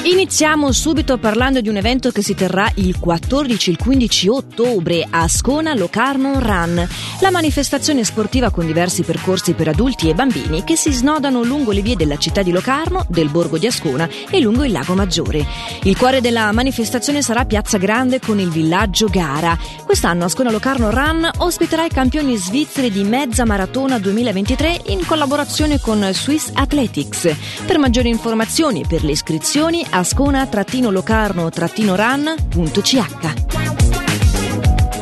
Iniziamo subito parlando di un evento che si terrà il 14 e il 15 ottobre a Scona Locarno Run, la manifestazione sportiva con diversi percorsi per adulti e bambini che si snodano lungo le vie della città di Locarno, del borgo di Ascona e lungo il lago Maggiore. Il cuore della manifestazione sarà Piazza Grande con il villaggio Gara. Quest'anno Ascona Locarno Run ospiterà i campioni svizzeri di mezza maratona 2023 in collaborazione con Swiss Athletics. Per maggiori informazioni e per le iscrizioni ascona-locarno-run.ch.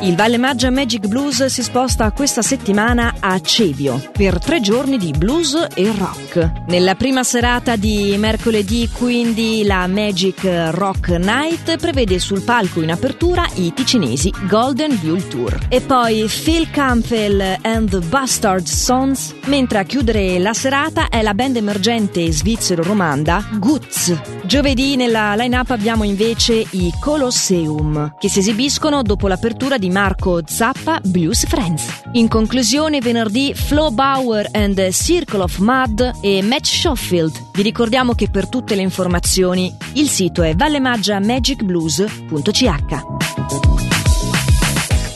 Il Valle Maggia Magic Blues si sposta questa settimana a Cevio per tre giorni di blues e rock. Nella prima serata di mercoledì, quindi, la Magic Rock Night prevede sul palco in apertura i ticinesi Golden Bull Tour. E poi Phil Campbell and the Bastard Sons, mentre a chiudere la serata è la band emergente svizzero-romanda Guz. Giovedì nella line-up abbiamo invece i Colosseum, che si esibiscono dopo l'apertura di Marco Zappa Blues Friends. In conclusione, venerdì Flo Bauer and Circle of Mud e Matt Schofield. Vi ricordiamo che per tutte le informazioni il sito è vallemaggiamagicblues.ch.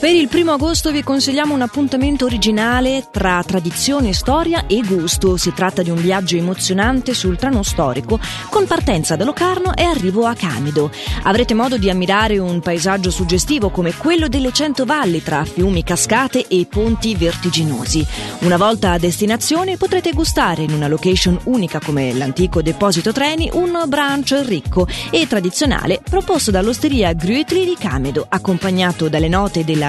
Per il primo agosto vi consigliamo un appuntamento originale tra tradizione, storia e gusto. Si tratta di un viaggio emozionante sul trano storico con partenza da Locarno e arrivo a Camido. Avrete modo di ammirare un paesaggio suggestivo come quello delle cento valli tra fiumi, cascate e ponti vertiginosi. Una volta a destinazione potrete gustare in una location unica come l'antico deposito treni un brunch ricco e tradizionale proposto dall'osteria Gruetli di Camido, accompagnato dalle note della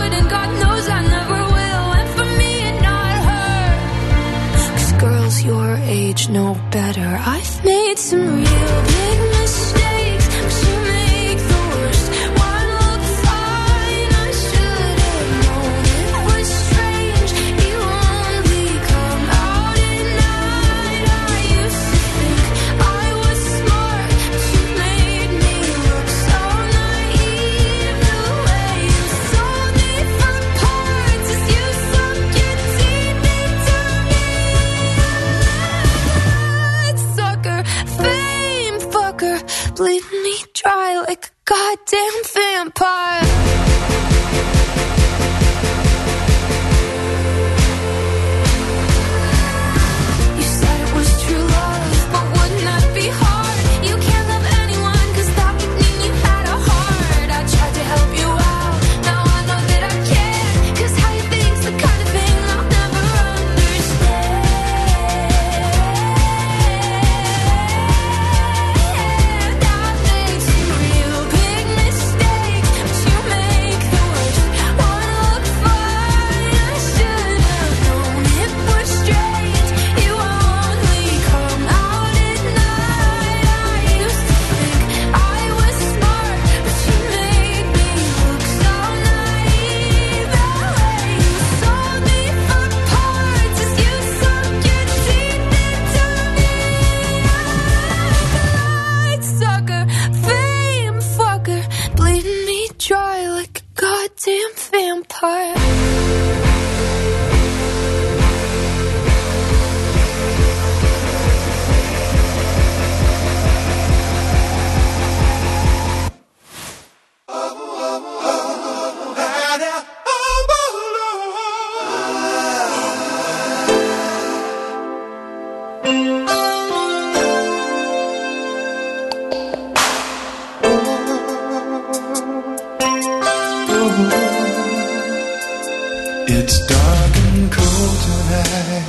it, know better. I damn vampire. It's dark and cold tonight.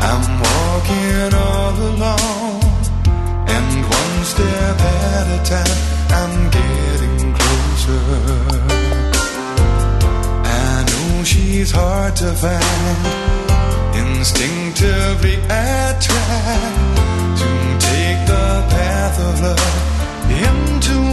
I'm walking all alone. And one step at a time, I'm getting closer. I know she's hard to find. Instinctively, I try to take the path of love into